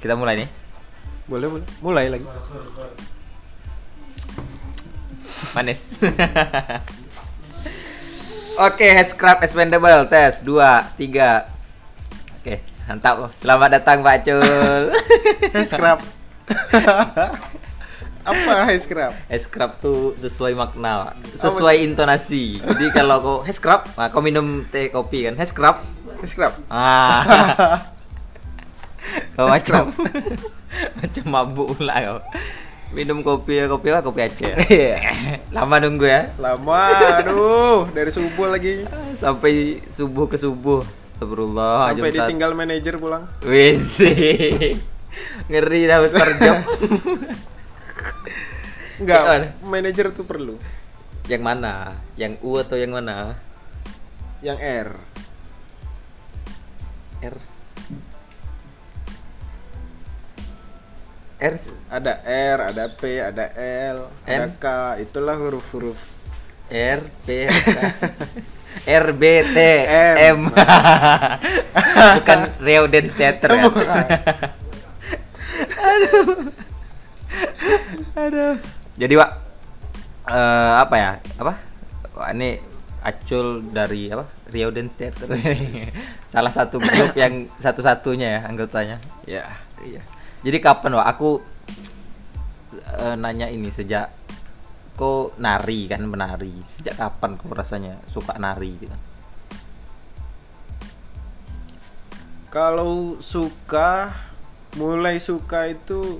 Kita mulai nih. Boleh, boleh. Mulai lagi. Manis. Oke, scrap expendable tes 2 3. Oke, mantap. Selamat datang Pak Cul. Scrap. Apa hey scrap? scrap tuh sesuai makna, sesuai intonasi. Jadi kalau kau hey scrap, nah, kau minum teh kopi kan, hey scrap. Hey scrap. Ah. Hey, macam macam mabuk pula kau. Minum kopi ya kopi apa kopi aja. Iya. Lama nunggu ya. Lama, aduh, dari subuh lagi. Sampai subuh ke subuh. Astagfirullah. Sampai ditinggal manajer pulang. Wis. Ngeri dah besar jam. Enggak, manajer tuh perlu. yang mana? Yang U atau yang mana? Yang R. R. R Ada R, ada P, ada L, ada N? K. Itulah huruf-huruf. R P R B T M. M. Bukan Reodenstater ya. Aduh. Jadi, Pak, eh, apa ya? Apa? Wah, ini Acul dari apa? Reodenstater. Salah satu grup yang satu-satunya ya anggotanya. Ya. Iya. Jadi kapan Wak aku eh, nanya ini sejak kok nari kan menari. Sejak kapan kau rasanya suka nari gitu? Kalau suka, mulai suka itu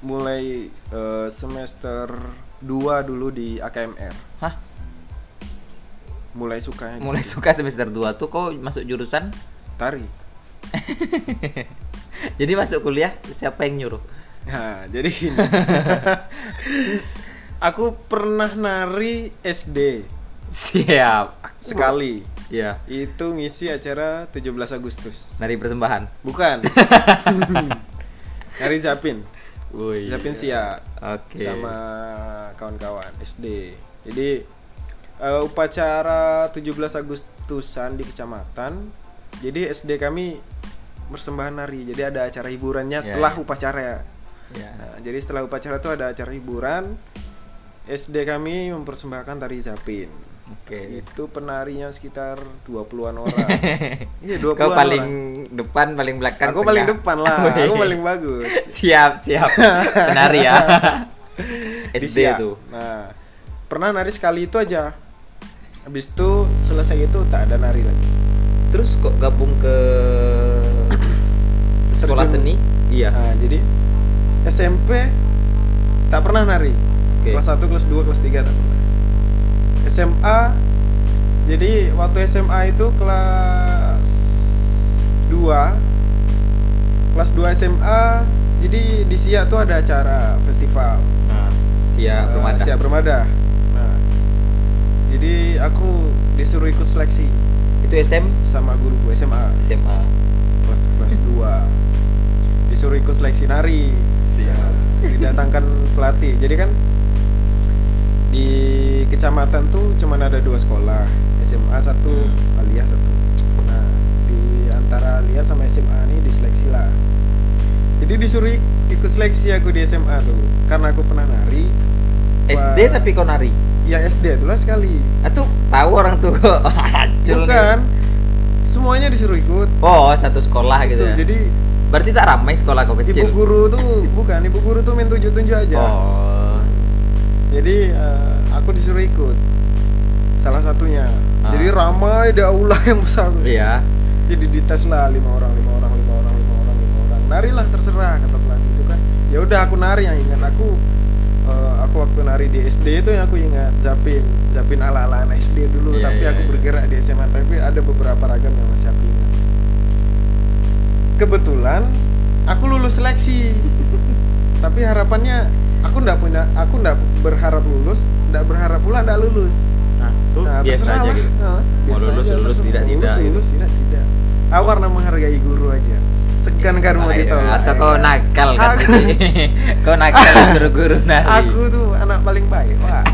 mulai eh, semester 2 dulu di AKMR. Hah? Mulai sukanya Mulai situ. suka semester 2 tuh kok masuk jurusan tari. Jadi masuk kuliah siapa yang nyuruh? Nah, jadi gini. Aku pernah nari SD Siap. sekali. Iya. Itu ngisi acara 17 Agustus. Nari persembahan. Bukan. nari Zapin. Woi. Zapin Sia Oke. sama kawan-kawan SD. Jadi eh, upacara 17 Agustusan di kecamatan. Jadi SD kami persembahan nari. Jadi ada acara hiburannya Ya, setelah ya. upacara ya. Ya. Nah, jadi setelah upacara itu ada acara hiburan. SD kami mempersembahkan tari Zapin. Oke. Itu penarinya sekitar 20-an orang. iya, 20-an Kau paling orang. depan, paling belakang. Aku paling depan lah. Woi. Aku paling bagus. siap, siap. Penari ya. SD tuh. Nah, pernah nari sekali itu aja. Habis itu selesai itu tak ada nari lagi. Terus kok gabung ke sekolah seni? Iya. Nah, jadi SMP tak pernah nari. Oke. Kelas 1, kelas 2, kelas 3 tak pernah. SMA jadi waktu SMA itu kelas 2 kelas 2 SMA jadi di Siak tuh ada acara festival Nah, siap Eh, Permada. Siak Permada. Nah, jadi aku disuruh ikut seleksi Itu SM sama guruku SMA SMA. kelas kelas 2 disuruh ikut seleksi nari Siap. didatangkan pelatih jadi kan di kecamatan tuh cuman ada dua sekolah SMA satu Hmm. Alia satu nah di antara Alia sama SMA nih diseleksi lah jadi disuruh ik- ikut seleksi aku di SMA tuh karena aku pernah nari SD Wah. tapi kau nari. ya SD itulah sekali Atau tahu orang tuh kok nih. bukan semuanya disuruh ikut Oh, satu sekolah gitu Tuh, ya. jadi Berarti tak ramai sekolah kau kecil. ibu guru tuh bukan ibu guru tuh main tunjuk tunjuk aja Oh. jadi eh, aku disuruh ikut salah satunya Ah. jadi ramai di aula yang besar. Iya. jadi dites lah lima orang lima orang lima orang lima orang lima orang nari lah terserah kata pelatih itu kan ya udah aku nari yang ingat aku eh, aku waktu nari di SD itu yang aku ingat Zapin Zapin ala ala anak SD dulu Iya, tapi iya, aku iya. bergerak di SMA tapi ada beberapa ragam yang masih aku kebetulan aku lulus seleksi. Tapi harapannya aku ndak punya aku ndak berharap lulus ndak berharap pula ndak lulus. Nah, tuh biasa aja gitu. Nah, Mau lulus, aja, lulus, tidak, Mau tidak, lulus, gitu. lulus, tidak tidak. Aku karena menghargai guru aja. Segan kan mau Ayo, ditolak Atau ya kau nakal kan Aku- kau nakal suruh guru nari. aku tuh anak paling baik pak.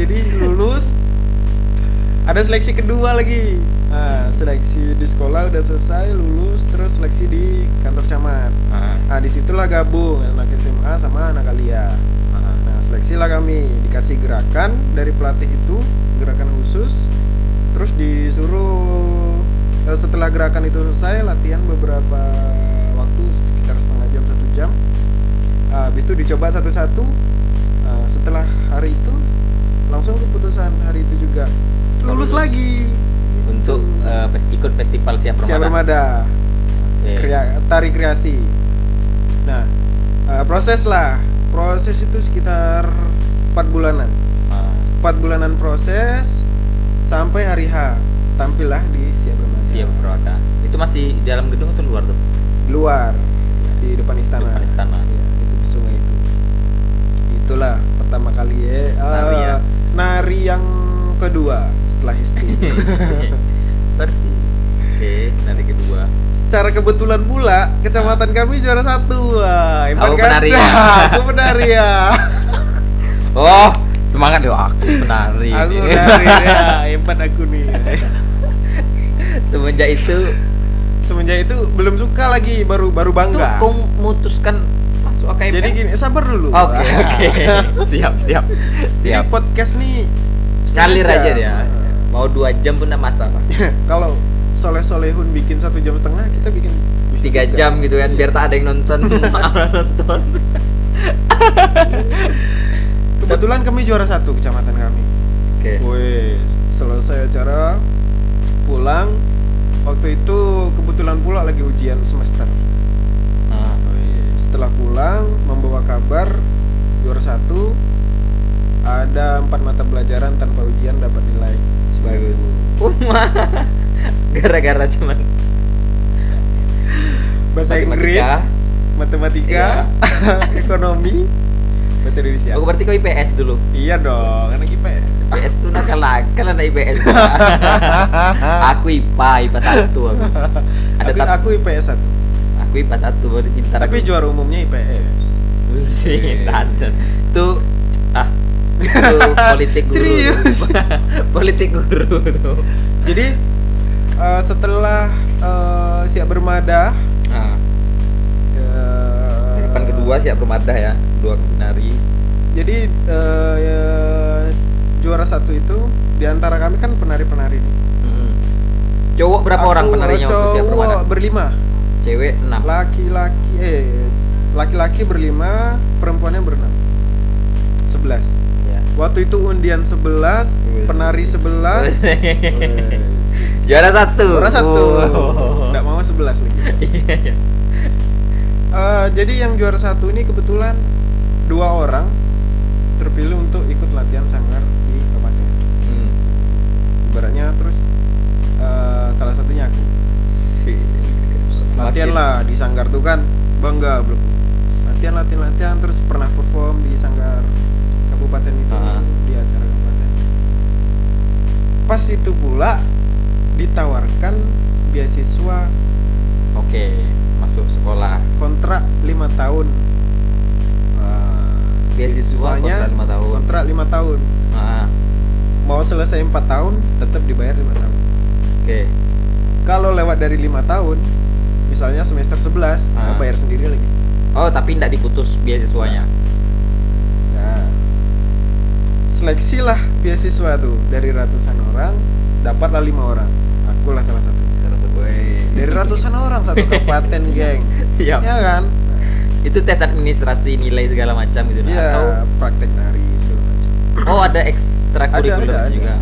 Jadi lulus ada seleksi kedua lagi nah seleksi di sekolah udah selesai lulus terus seleksi di kantor camat. Ah, nah di situlah gabung anak SMA sama anak Alia. Ah. nah seleksi lah kami. Dikasih gerakan dari pelatih itu gerakan khusus terus disuruh eh, setelah gerakan itu selesai latihan beberapa waktu sekitar setengah jam satu jam. Ah, habis itu dicoba satu-satu. Ah, setelah hari itu langsung keputusan hari itu juga. Lulus Lulus. lagi Untuk fes- ikut festival siap siap Ramadan. Ramadan Oke. Krea- tari kreasi. Nah, eh, proses lah. Proses itu sekitar 4 bulanan. Ah, 4 bulanan proses sampai hari H. Tampillah di Siap Remaja. siap Ramadan. Itu masih di dalam gedung atau luar tuh? Luar di depan istana. Depan istana. Iya, itu di sungai itu. Itulah pertama kali ya. eh, Nari ya. nari yang kedua setelah SD. Berarti. Oke, nanti kedua. Secara kebetulan pula kecamatan kami juara satu. Wah, Kamu kan? penari ya? Aku penari ya. Oh, semangat yo aku penari. aku penari ya, hebat aku nih. Semenjak itu Semenjak itu belum suka lagi, baru baru tuh bangga. kau memutuskan masuk AKM. Jadi gini, sabar dulu. Oke, oke. siap, siap. Jadi Siap. podcast nih Ngalir aja dia. Mau dua jam pun enggak masalah. Kalau soleh solehun bikin satu jam setengah, kita bikin Tiga jam gitu kan, biar tak ada yang nonton. nonton. Kebetulan kami juara satu kecamatan kami. Oke. Wih, selesai acara pulang. Waktu itu kebetulan pula lagi ujian semester. Ah, Setelah pulang membawa kabar juara satu ada empat mata pelajaran tanpa ujian dapat nilai bagus. 90. Umah. Gara-gara cuman bahasa Matematika. Inggris matematika ekonomi bahasa Indonesia Oh, berarti kau IPS dulu. iya dong anak IPS IPS tuh nakal-nakal anak IPS. aku IPA, IPA satu aku. Ada aku, tab- aku IPS satu aku IPA satu baru pintar tapi aku. juara umumnya IPS Buset, ada. Tuh ah politik guru. Serius? politik guru tuh. jadi eh, setelah eh, siap bermadah Nah, eh, depan kedua siap remadah ya, dua nari. jadi eh, ya, juara satu itu di antara kami kan penari-penari nih Mm. Cowok berapa orang Aku, penarinya eh, waktu siap cowok remadah? berlima Cewek enam. laki-laki eh laki-laki berlima perempuannya berenam sebelas. Waktu itu undian sebelas Wih. penari sebelas Juara satu. juara satu Wow. nggak mau sebelas lagi. Eh, jadi yang juara satu ini kebetulan dua orang terpilih untuk ikut latihan sanggar di kabupaten Hmm. ibaratnya terus eh, salah satunya aku Si- latihan lah di sanggar tuh kan bangga bro latihan latihan latihan terus pernah perform di sanggar kabupaten itu Ah. di acara kabupaten pas itu pula ditawarkan beasiswa Oke, masuk sekolah. kontrak lima tahun Ah, Beasiswa beasiswanya kontrak lima tahun. kontrak lima tahun Ah, mau selesai empat tahun tetap dibayar lima tahun Oke. kalau lewat dari lima tahun misalnya semester 11 Ah. bayar sendiri lagi Oh, tapi tidak diputus beasiswanya. Nah, seleksi lah beasiswa tuh dari ratusan orang, dapatlah lima orang. Aku lah salah satu. Dari ratusan orang satu kabupaten, geng. Siap. Ya kan? Itu tes administrasi nilai segala macam gitu nah. Iya, atau praktek nari segala macam. oh ada ekstrakurikuler juga. ada.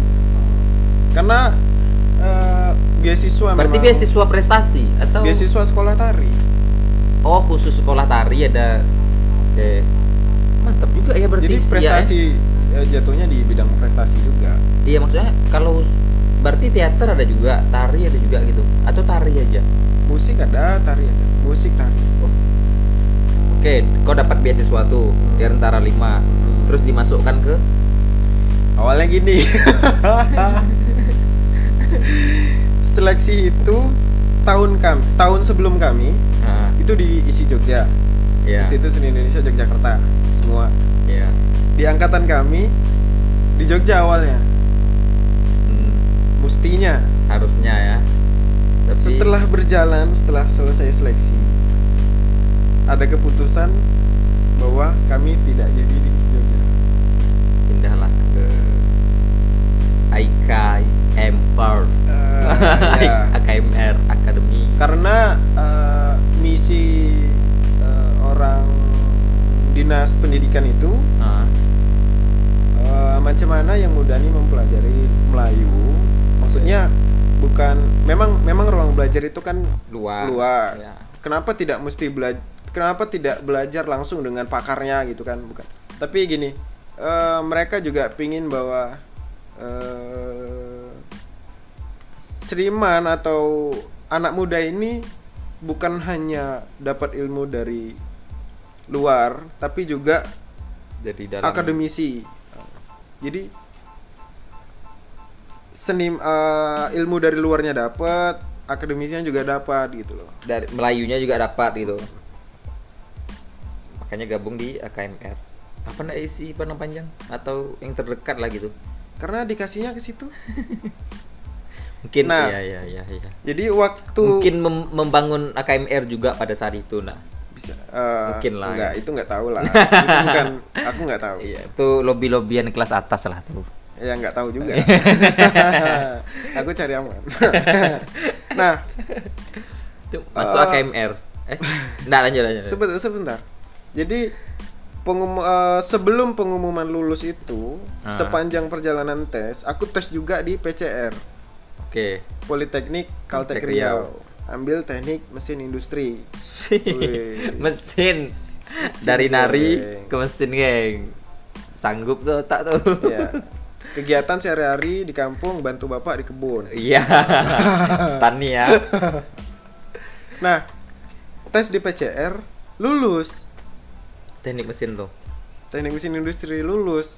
Karena eh, beasiswa Berarti memang- beasiswa prestasi atau beasiswa sekolah tari. Oh, khusus sekolah tari ada. Oke. Mantap juga ya berarti Jadi sih ya, prestasi eh, jatuhnya di bidang prestasi juga. Iya maksudnya kalau berarti teater ada juga, tari ada juga gitu. Atau tari aja. Musik ada, tari ada. Musik tari. Oke, kau dapat beasiswa tuh di antara lima, terus dimasukkan ke Awalnya gini. Seleksi itu tahun kami, tahun sebelum kami nah, itu diisi Jogja. ya, Waktu itu seni Indonesia Yogyakarta semua. ya. Di angkatan kami di Jogja awalnya. Hmm. mestinya harusnya ya tapi setelah berjalan setelah selesai seleksi ada keputusan bahwa kami tidak jadi di Jogja pindahlah ke IKMR Eh, ya. AKMR Academy karena eh, misi eh, orang dinas pendidikan itu Ah, eh, macam mana yang muda ini mempelajari Melayu? Maksudnya bukan memang memang ruang belajar itu kan luas. luas. Ya. kenapa tidak mesti belajar kenapa tidak belajar langsung dengan pakarnya gitu kan? Bukan. Tapi gini eh, mereka juga pingin bahwa eh, Seniman atau anak muda ini bukan hanya dapat ilmu dari luar tapi juga jadi dalam akademisi jadi seni eh, ilmu dari luarnya dapat akademisnya juga dapat gitu loh. Dari Melayunya juga dapat gitu. Makanya gabung di AKMR apa nak isi panjang panjang? Atau yang terdekat lah gitu. Karena dikasihnya ke situ. Mungkin Nah. ya ya ya ya jadi waktu mungkin mem- membangun AKMR juga pada saat itu nah bisa eh, Mungkin lah, enggak ya. itu nggak tahu lah. Itu bukan aku nggak tahu. Iya itu lobby lobbyan kelas atas lah tuh. Ya nggak tahu juga. Aku cari aman. Nah. Itu masuk Eh. AKMR eh enggak lanjut lanjut sebentar sebentar. Jadi pengum eh, sebelum pengumuman lulus itu Ah. sepanjang perjalanan tes aku tes juga di PCR oke. Politeknik Kaltek Kaltek Riau. Ambil teknik mesin industri. Mesin dari nari ke mesin geng sanggup tuh tak tuh Ya. Kegiatan sehari-hari di kampung bantu bapak di kebun. iya tani ya Nah, tes di PCR lulus. teknik mesin tuh Teknik mesin industri lulus.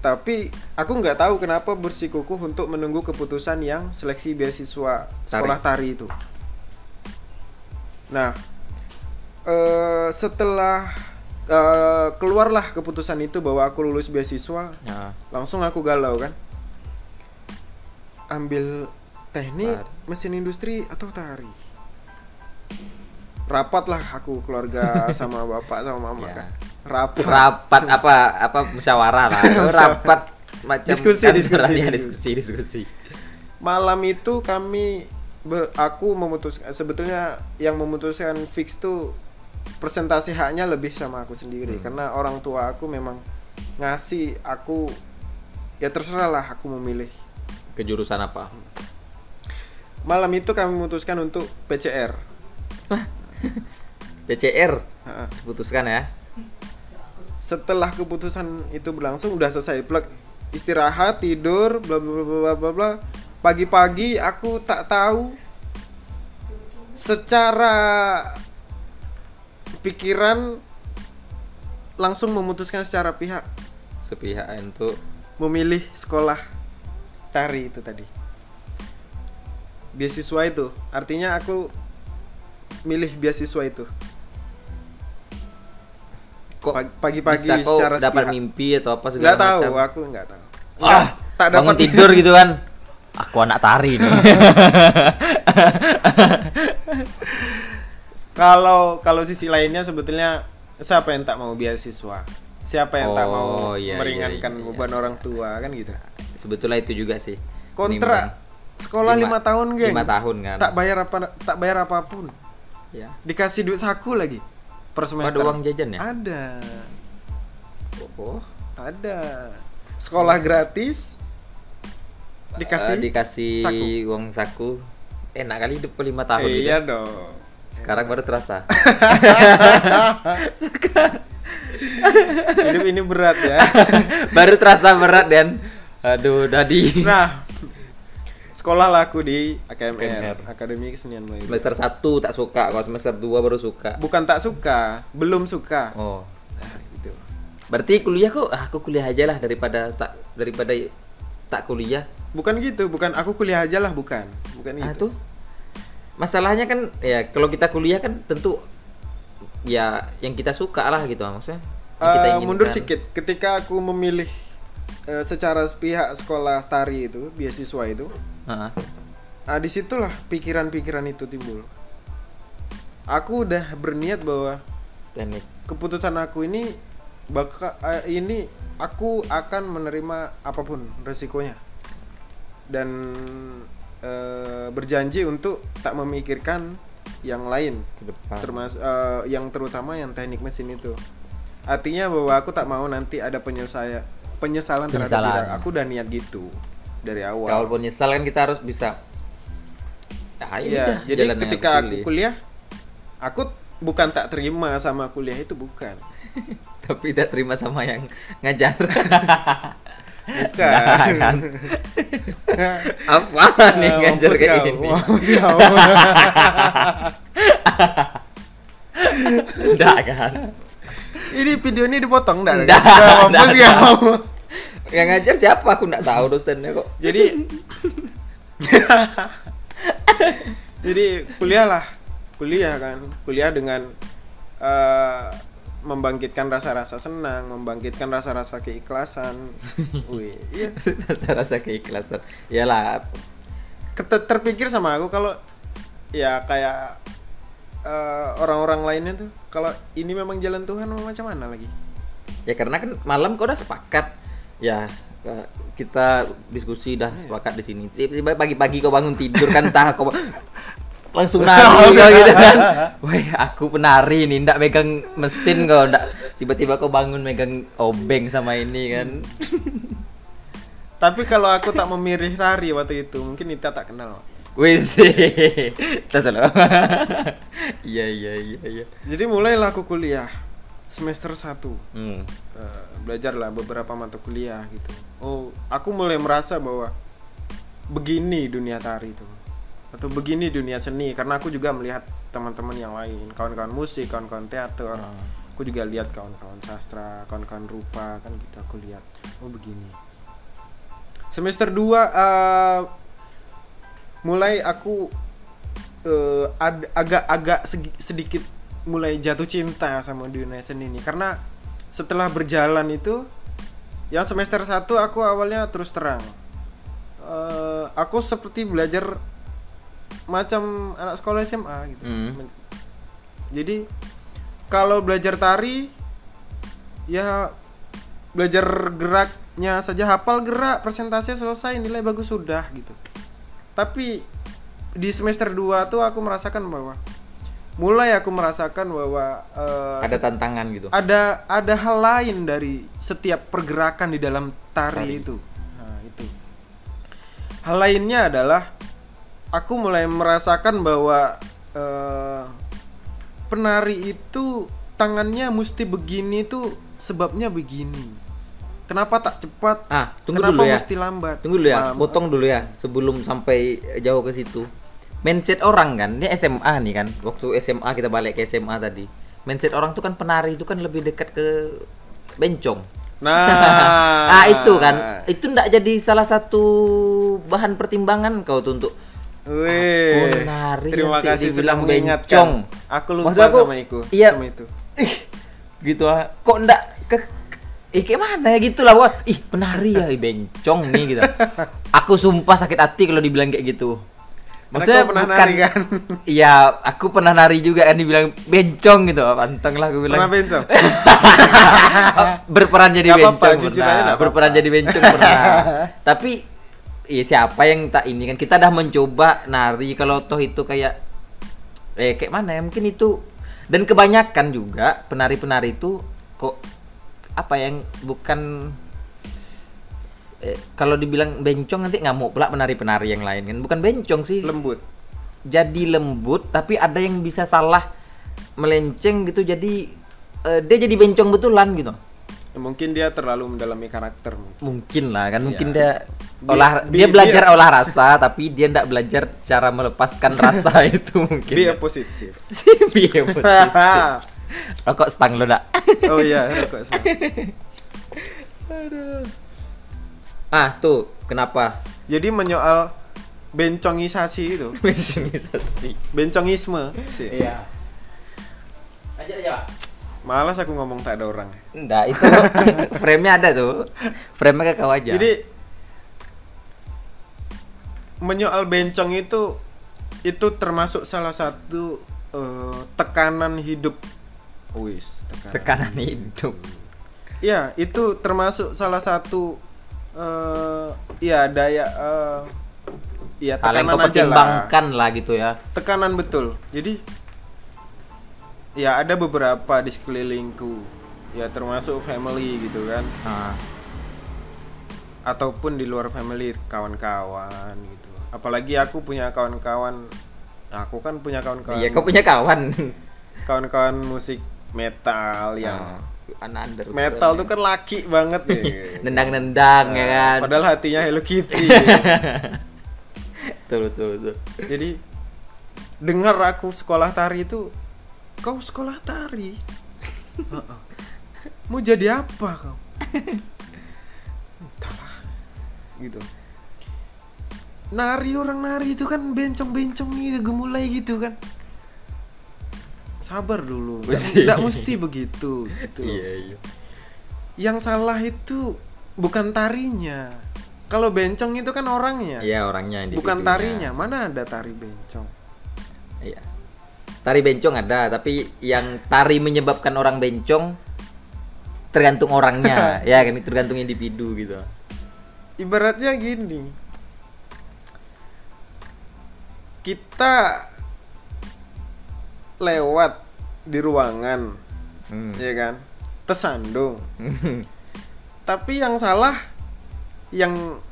Tapi aku nggak tahu kenapa bersikukuh untuk menunggu keputusan yang seleksi beasiswa sekolah tari itu. Nah, eh, setelah eh, keluarlah keputusan itu bahwa aku lulus beasiswa, ya. langsung aku galau kan. Ambil teknik Tari. mesin industri atau tari. Rapat lah aku keluarga sama bapak sama mama Ya. kan. Rapat. Rapat apa apa musyawarah lah. Rapat macam Diskusi, kantor, diskusi, ya, diskusi. diskusi diskusi. Malam itu kami aku memutuskan sebetulnya yang memutuskan fix tuh presentasi haknya lebih sama aku sendiri. Hmm. karena orang tua aku memang ngasih aku ya terserah lah aku memilih. Ke jurusan apa? Malam itu kami memutuskan untuk PCR PCR putuskan ya. Setelah keputusan itu berlangsung udah selesai. Plek istirahat tidur bla bla bla bla bla bla pagi-pagi aku tak tahu secara pikiran langsung memutuskan secara pihak. Sepihak untuk memilih sekolah tari itu tadi. Beasiswa itu. Artinya aku milih beasiswa itu. Kok Pag- pagi-pagi bisa kok secara dapat sepihak. mimpi atau apa segala nggak tahu macam? aku nggak tahu. Ah tak bangun dapat. tidur gitu kan aku anak tari nih. Kalau kalau sisi lainnya sebetulnya siapa yang tak mau beasiswa? Siapa yang tak mau Oh, iya, meringankan iya, iya. beban orang tua kan gitu? Sebetulnya itu juga sih. Kontrak sekolah Lima- lima tahun geng. lima tahun kan. Tak bayar apa tak bayar apa pun. Ya dikasih duit saku lagi per semester. ada uang jajan ya? Ada. Oh. Ada. Sekolah gratis dikasih Eh, dikasih saku. uang saku. Enak kali hidup lima tahun Eh, gitu. iya dong. Sekarang baru terasa. Hidup ini berat ya. Baru terasa berat dan aduh dadi. Nah sekolah lah aku di AKMR, AKMR. Akademi Kesenian Melayu. Semester 1 tak suka kalau semester 2 baru suka. Bukan tak suka belum suka. Oh. Nah, gitu. Berarti kuliah kok ah, aku kuliah aja lah daripada tak daripada tak kuliah bukan gitu bukan aku kuliah aja lah bukan. Bukan ah itu tuh. Masalahnya kan ya kalau kita kuliah kan tentu ya yang kita suka lah gitu maksudnya. Yang kita Eh, mundur sedikit ketika aku memilih eh, secara pihak sekolah tari itu beasiswa itu Heeh. ah di situlah pikiran-pikiran itu timbul. Aku udah berniat bahwa teknik keputusan aku ini bakal ini aku akan menerima apa pun resikonya dan eh, berjanji untuk tak memikirkan yang lain. Ke depan. Termas eh, yang terutama yang teknik mesin itu. Artinya bahwa aku tak mau nanti ada penyelesaian penyesalan terhadap Penyesalan. diri aku udah niat gitu dari awal. Kalaupun nyesal kan kita harus bisa ah, ya udah, jadi ketika aku aku pilih. kuliah aku bukan tak terima sama kuliah itu bukan. Tapi tidak terima sama yang ngajar bukan Nah, kan. apa nih Eh, ngajar mampus kayak kau. enggak kan ini video ini dipotong enggak? Nggak, mampus kau. yang ngajar siapa aku nggak tahu dosennya kok jadi jadi kuliah lah kuliah kan kuliah dengan eh, membangkitkan rasa-rasa senang membangkitkan rasa-rasa keikhlasan. Wih iya. Rasa-rasa keikhlasan. Iyalah. Terpikir sama aku kalau ya kayak eh, orang-orang lainnya tuh kalau ini memang jalan Tuhan mau macam mana lagi? Ya karena kan malam kau udah sepakat. Ya eh, kita diskusi dah Iya. sepakat di sini. Tiba-tiba pagi-pagi kau bangun tidur kan entah kau langsung nari kau gitu kan. Wah aku penari nih ndak megang mesin kau ndak. Tiba-tiba kau bangun megang obeng sama ini kan. Tapi kalau aku tak memilih Rari waktu itu mungkin Nita tak kenal. Wis terus lo iya iya iya iya. Jadi mulailah aku kuliah semester 1 hmm. Eh, belajar lah beberapa mata kuliah gitu. Oh aku mulai merasa bahwa begini dunia tari itu atau begini dunia seni karena aku juga melihat teman-teman yang lain kawan-kawan musik kawan-kawan teater. Hmm. aku juga lihat kawan-kawan sastra kawan-kawan rupa kan gitu aku lihat. Oh begini. Semester 2 eh, mulai aku ad- agak-agak sedikit mulai jatuh cinta sama dunia seni ini. Karena setelah berjalan itu yang semester 1 aku awalnya terus terang. Eh, aku seperti belajar macam anak sekolah SMA gitu Hmm. Men- jadi kalau belajar tari ya belajar geraknya saja hafal gerak presentasi selesai nilai bagus sudah gitu tapi di semester 2 tuh aku merasakan bahwa mulai aku merasakan bahwa eh, ada tantangan gitu ada ada hal lain dari setiap pergerakan di dalam tari, Tari. itu. Nah, itu. Hal lainnya adalah aku mulai merasakan bahwa eh, penari itu tangannya mesti begini tuh sebabnya begini. Kenapa tak cepat? ah tunggu Kenapa dulu ya mesti lambat? Tunggu dulu ya, potong dulu ya sebelum sampai jauh ke situ. Mindset orang kan, ini SMA nih kan. Waktu SMA kita balik ke SMA tadi. Mindset orang tuh kan penari itu kan lebih dekat ke bencong. Nah, ah itu kan, itu ndak jadi salah satu bahan pertimbangan kau tuh untuk Wih, nari terima nanti kasih sudah mengingatkan. bencong. Aku lupa Maksud aku, sama itu. iya. Sama itu. ih gitu ah. Kok ndak ke Ih kayak mana ya gitu lah wah. Ih penari ya bencong nih gitu. Aku sumpah sakit hati kalau dibilang kayak gitu. Karena kau pernah nari kan? Iya, aku pernah nari juga kan dibilang bencong gitu. Pantang lah aku bilang. Pernah bencong? berperan jadi Gak bencong jujur pernah. aja nggak berperan jadi bencong pernah. Tapi iya siapa yang tak ini kan? Kita dah mencoba nari kalau toh itu kayak eh kayak mana ya? Mungkin itu. Dan kebanyakan juga penari-penari itu kok apa yang bukan eh, kalau dibilang bencong nanti ngamuk pula penari-penari yang lain kan? Bukan bencong sih. Lembut. jadi lembut tapi ada yang bisa salah melenceng gitu. Jadi eh, dia jadi bencong betulan gitu Ya, mungkin dia terlalu mendalami karakter mungkin. lah kan mungkin Iya. dia olah bi- dia belajar olah rasa tapi dia tidak belajar cara melepaskan rasa itu mungkin Be ya. positif. si biar rokok stang lo dak oh iya, rokok sama. ah tuh kenapa Jadi menyoal bencongisasi itu, mentionisasi bencongisme. sih. iya aja aja Pak. Malas aku ngomong tak ada orang Enggak, itu frame-nya ada tuh. Frame-nya kau aja. jadi menyoal bencong itu itu termasuk salah satu eh, tekanan hidup wis tekanan hidup. Iya, itu termasuk salah satu eh ya daya eh ya Hal yang tekanan aja lah. lah gitu ya. Tekanan betul. Jadi ya ada beberapa di sekelilingku. Ya termasuk family gitu kan. Ah, Ataupun di luar family kawan-kawan gitu. Apalagi aku punya kawan-kawan aku kan punya kawan-kawan Iya, kau punya kawan. kawan-kawan musik metal yang Ah, anak under metal tuh kan laki banget ya. nendang-nendang ya kan. Padahal hatinya Hello Kitty. Betul, betul, betul. Jadi dengar aku sekolah tari itu kau sekolah tari. Mau jadi apa kau? Entahlah. Gitu. Nari orang nari itu kan bencong-bencong gitu, gemulai gitu kan. Sabar dulu. Tidak mesti begitu gitu. Iya, iya. Yang salah itu bukan tarinya. Kalau bencong itu kan orangnya. Iya, orangnya bukan tarinya. Mana ada tari bencong? Iya. Tari bencong ada, tapi yang tari menyebabkan orang bencong tergantung orangnya, ya kan tergantung individu gitu. Ibaratnya gini. Kita lewat di ruangan, Hmm. ya kan? Tersandung. Tapi yang salah yang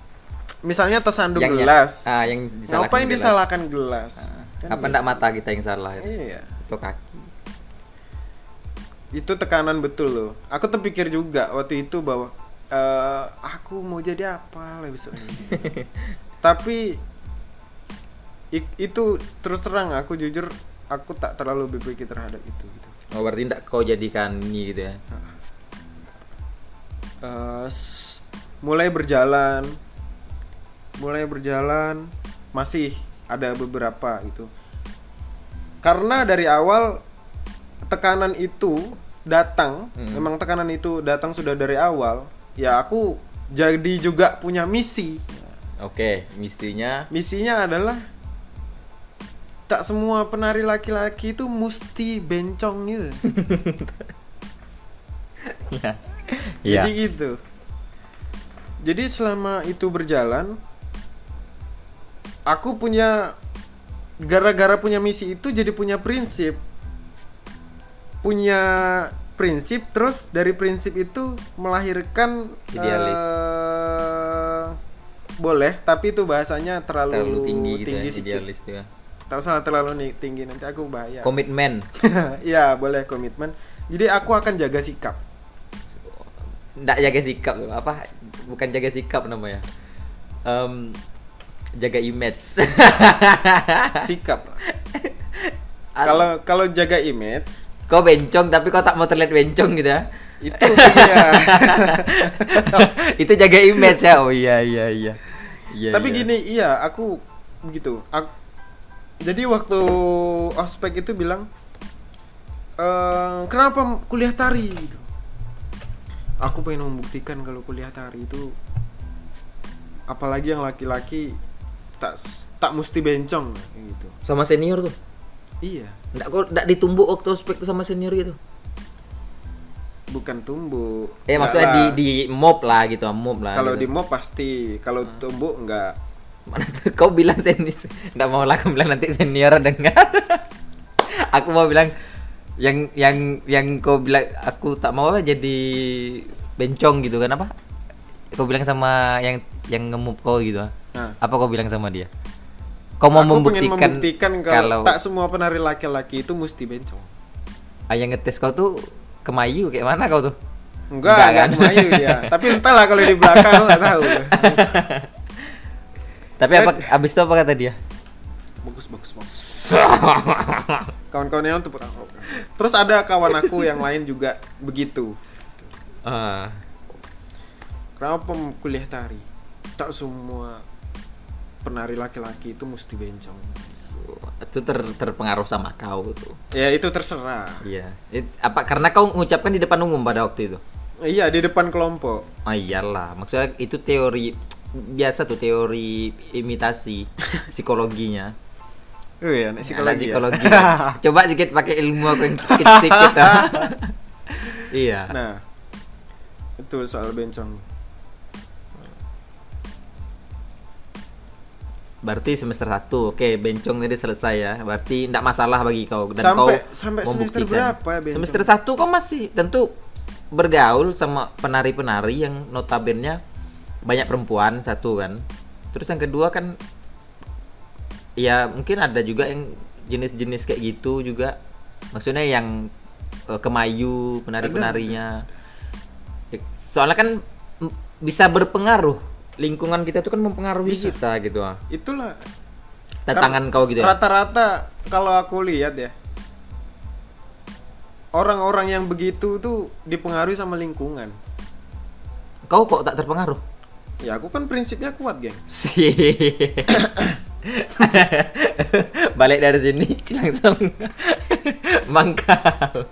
misalnya tersandung Yang- gelas. Ah, yang disalahkan Ngapain gelas. disalahkan gelas? Ah, Kan apa ndak mata kita yang salah itu? Iya. Atau kaki. itu tekanan betul loh. Aku terpikir juga waktu itu bahwa eh, aku mau jadi apa lah besok ini. Tapi itu terus terang aku jujur aku tak terlalu berpikir terhadap itu. Gitu. Oh, berarti ndak kau jadikan ini gitu ya. S- mulai berjalan, mulai berjalan masih ada beberapa itu. Karena dari awal tekanan itu datang, Hmm. memang tekanan itu datang sudah dari awal. Ya aku jadi juga punya misi. Oke, misinya Misinya adalah tak semua penari laki-laki itu mesti bencong gitu. Iya. Jadi gitu. Jadi selama itu berjalan, aku punya gara-gara punya misi itu jadi punya prinsip. Punya prinsip terus dari prinsip itu melahirkan Idealis. eh, boleh, tapi itu bahasanya terlalu, terlalu tinggi gitu ya, idealis tuh ya. Tak usah terlalu tinggi nanti aku bahaya. Komitmen. Iya, boleh komitmen. Jadi aku akan jaga sikap. Ndak jaga sikap. Apa? Bukan jaga sikap namanya. Em, jaga image. Sikap. Kalau kalau jaga image kau bencong tapi kau tak mau terlihat bencong gitu ya. itu itu jaga image ya. Oh iya iya iya. Iya, Tapi iya. gini, iya, aku begitu. Aku, jadi waktu ospek itu bilang, "Eh, kenapa kuliah tari? Gitu. Aku pengen membuktikan kalau kuliah tari itu, apalagi yang laki-laki tak tak mesti bencong gitu. sama senior tuh. Iya, Ndak kok ndak ditumbuk waktu ospek tuh sama senior gitu. bukan tumbuh. Eh Enggak maksudnya di lah. di mob lah gitu, mob lah. kalau gitu. di mob pasti, kalau tumbuh enggak. Mana tuh kau bilang senior nggak mau lah kau bilang nanti senior dengar aku mau bilang yang yang yang kau bilang aku tak mau jadi bencong gitu kan apa kau bilang sama yang yang ngemuk kau gitu ah. Nah, apa kau bilang sama dia kau mau aku membuktikan, membuktikan kalau, tak semua penari laki-laki itu mesti bencong. ah, yang ngetes kau tuh kemayu kayak mana kau tuh Enggak, Enggak, enggak kan? Melayu dia. Tapi entahlah kalau di belakang aku nggak tahu. tapi apa abis itu apa kata dia bagus, bagus, bagus. Kawan-kawannya untuk Terus ada kawan aku yang lain juga begitu. ah Kenapa kuliah tari? Tak semua penari laki-laki itu mesti bencong. itu ter, terpengaruh sama kau tuh. ya itu terserah Iya. It- apa karena kau mengucapkan di depan umum pada waktu itu? iya di depan kelompok Oh iyalah, maksudnya itu teori biasa tuh teori imitasi psikologinya. oh iya nek Anak psikologi, ya. psikologi. Coba sedikit pakai ilmu aku yang kecil gitu. iya. nah itu soal bencong Berarti semester 1. Oke, bencong tadi selesai ya. Berarti tidak masalah bagi kau dan sampai kau sampai semester membuktikan. berapa ya bencong? Semester 1 kau masih tentu bergaul sama penari-penari yang notabene banyak perempuan satu kan. Terus yang kedua kan ya mungkin ada juga yang jenis-jenis kayak gitu juga. Maksudnya yang eh, kemayu penari-penarinya. Soalnya kan bisa berpengaruh. Lingkungan kita itu kan mempengaruhi Bisa. kita gitu ah. itulah Tantangan kau gitu ya. rata-rata kalau aku lihat ya orang-orang yang begitu tuh dipengaruhi sama lingkungan Kau kok tak terpengaruh? ya aku kan prinsipnya kuat geng Si. Balik dari sini langsung mangkal.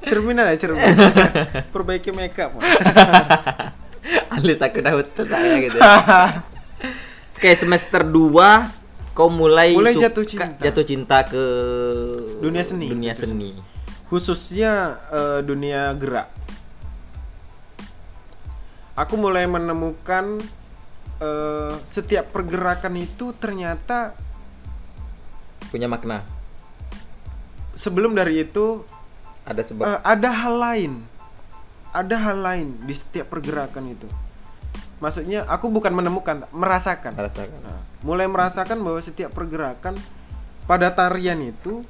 cermin aja cermin perbaiki makeup Mas. Alis aku betul saya gitu. Oke, semester 2 kau mulai Mulai suka- jatuh cinta. jatuh cinta ke Dunia seni. Dunia seni. khususnya eh, dunia gerak aku mulai menemukan eh, setiap pergerakan itu ternyata Punya makna. sebelum dari itu Ada sebab. Eh, ada hal lain ada hal lain di setiap pergerakan itu maksudnya aku bukan menemukan merasakan merasakan. Nah, mulai merasakan bahwa setiap pergerakan pada tarian itu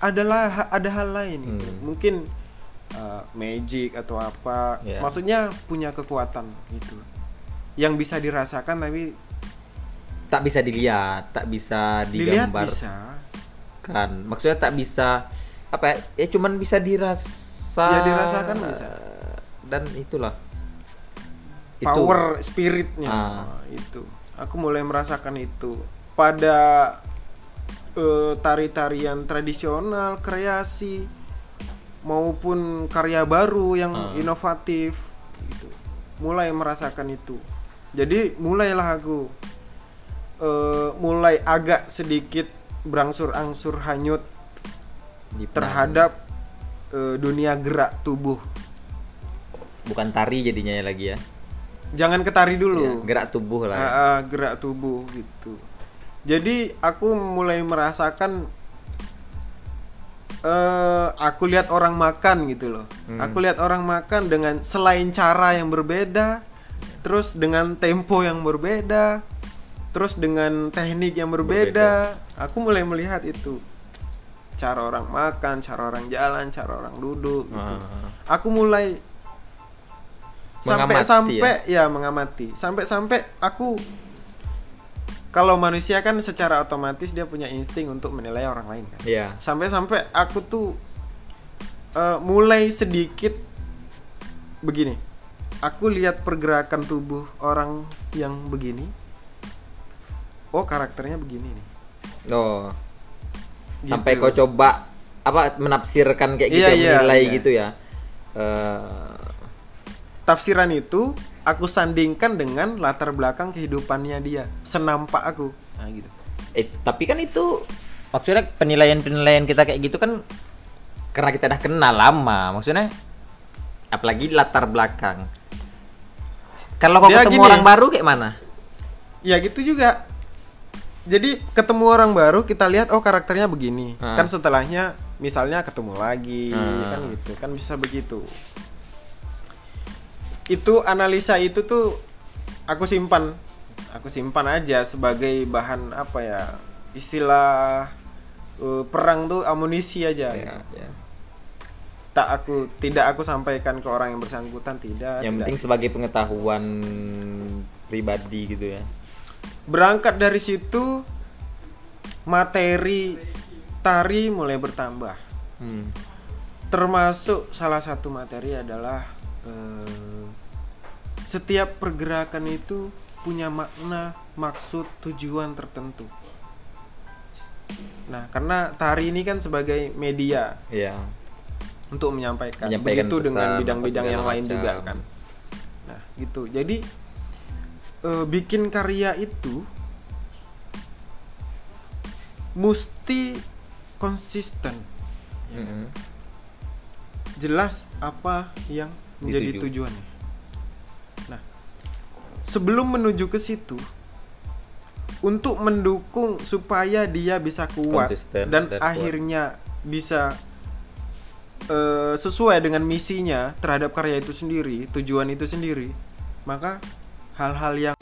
adalah ha- ada hal lain gitu. Hmm. mungkin uh, magic atau apa Ya. maksudnya punya kekuatan gitu yang bisa dirasakan tapi Tak bisa dilihat, tak bisa dilihat digambar. bisa kan maksudnya tak bisa apa ya, ya cuman bisa dirasa Ya, dirasakan bisa. dan itulah Itu. power spiritnya Ah. Nah, itu aku mulai merasakan itu pada eh, tari-tarian tradisional kreasi maupun karya baru yang Ah. inovatif gitu. mulai merasakan itu jadi mulailah aku eh, mulai agak sedikit berangsur-angsur hanyut terhadap eh, dunia gerak tubuh bukan tari jadinya ya lagi ya, jangan ketari Ya, dulu gerak tubuh lah ya. Ah, ah, gerak tubuh gitu. Jadi aku mulai merasakan eh aku lihat orang makan gitu loh. Hmm. Aku lihat orang makan dengan selain cara yang berbeda, terus dengan tempo yang berbeda, terus dengan teknik yang berbeda. Aku mulai melihat itu. Cara orang makan, cara orang jalan, cara orang duduk gitu. Ah. Aku mulai Mengamati sampai-sampai ya? mengamati sampai-sampai aku kalau manusia kan secara otomatis dia punya insting untuk menilai orang lain kan Iya. sampai-sampai aku tuh eh, mulai sedikit begini aku lihat pergerakan tubuh orang yang begini oh karakternya begini nih oh Gitu. sampai kau coba apa menafsirkan kayak gitu Iya, ya, iya, menilai iya. gitu ya Eh, tafsiran itu aku sandingkan dengan latar belakang kehidupannya dia. Senampak aku. Nah gitu. Eh tapi kan itu maksudnya penilaian-penilaian kita kayak gitu kan karena kita udah kenal lama maksudnya apalagi latar belakang. Kalau kau Dia ketemu gini. orang baru kayak mana? Ya gitu juga. Jadi ketemu orang baru kita lihat oh karakternya begini. Ah. kan setelahnya misalnya ketemu lagi Ah. kan gitu. Kan bisa begitu itu analisa itu tuh aku simpan aku simpan aja sebagai bahan apa ya istilah eh, perang tuh amunisi aja ya, gitu. ya. tak aku tidak aku sampaikan ke orang yang bersangkutan tidak yang tidak. penting sebagai pengetahuan pribadi gitu ya berangkat dari situ materi tari mulai bertambah hmm. termasuk salah satu materi adalah eh, setiap pergerakan itu punya makna maksud tujuan tertentu Nah, karena tari ini kan sebagai media Iya. untuk menyampaikan. Menyampaikan Begitu dengan pesan, bidang-bidang apa yang lain juga macam. kan. Nah, gitu. Jadi eh, bikin karya itu mesti konsisten. Mm-mm. Jelas apa yang menjadi Dituju. tujuannya. Nah, sebelum menuju ke situ untuk mendukung supaya dia bisa kuat Konsisten dan, dan kuat. akhirnya bisa eh, sesuai dengan misinya terhadap karya itu sendiri, tujuan itu sendiri, maka hal-hal yang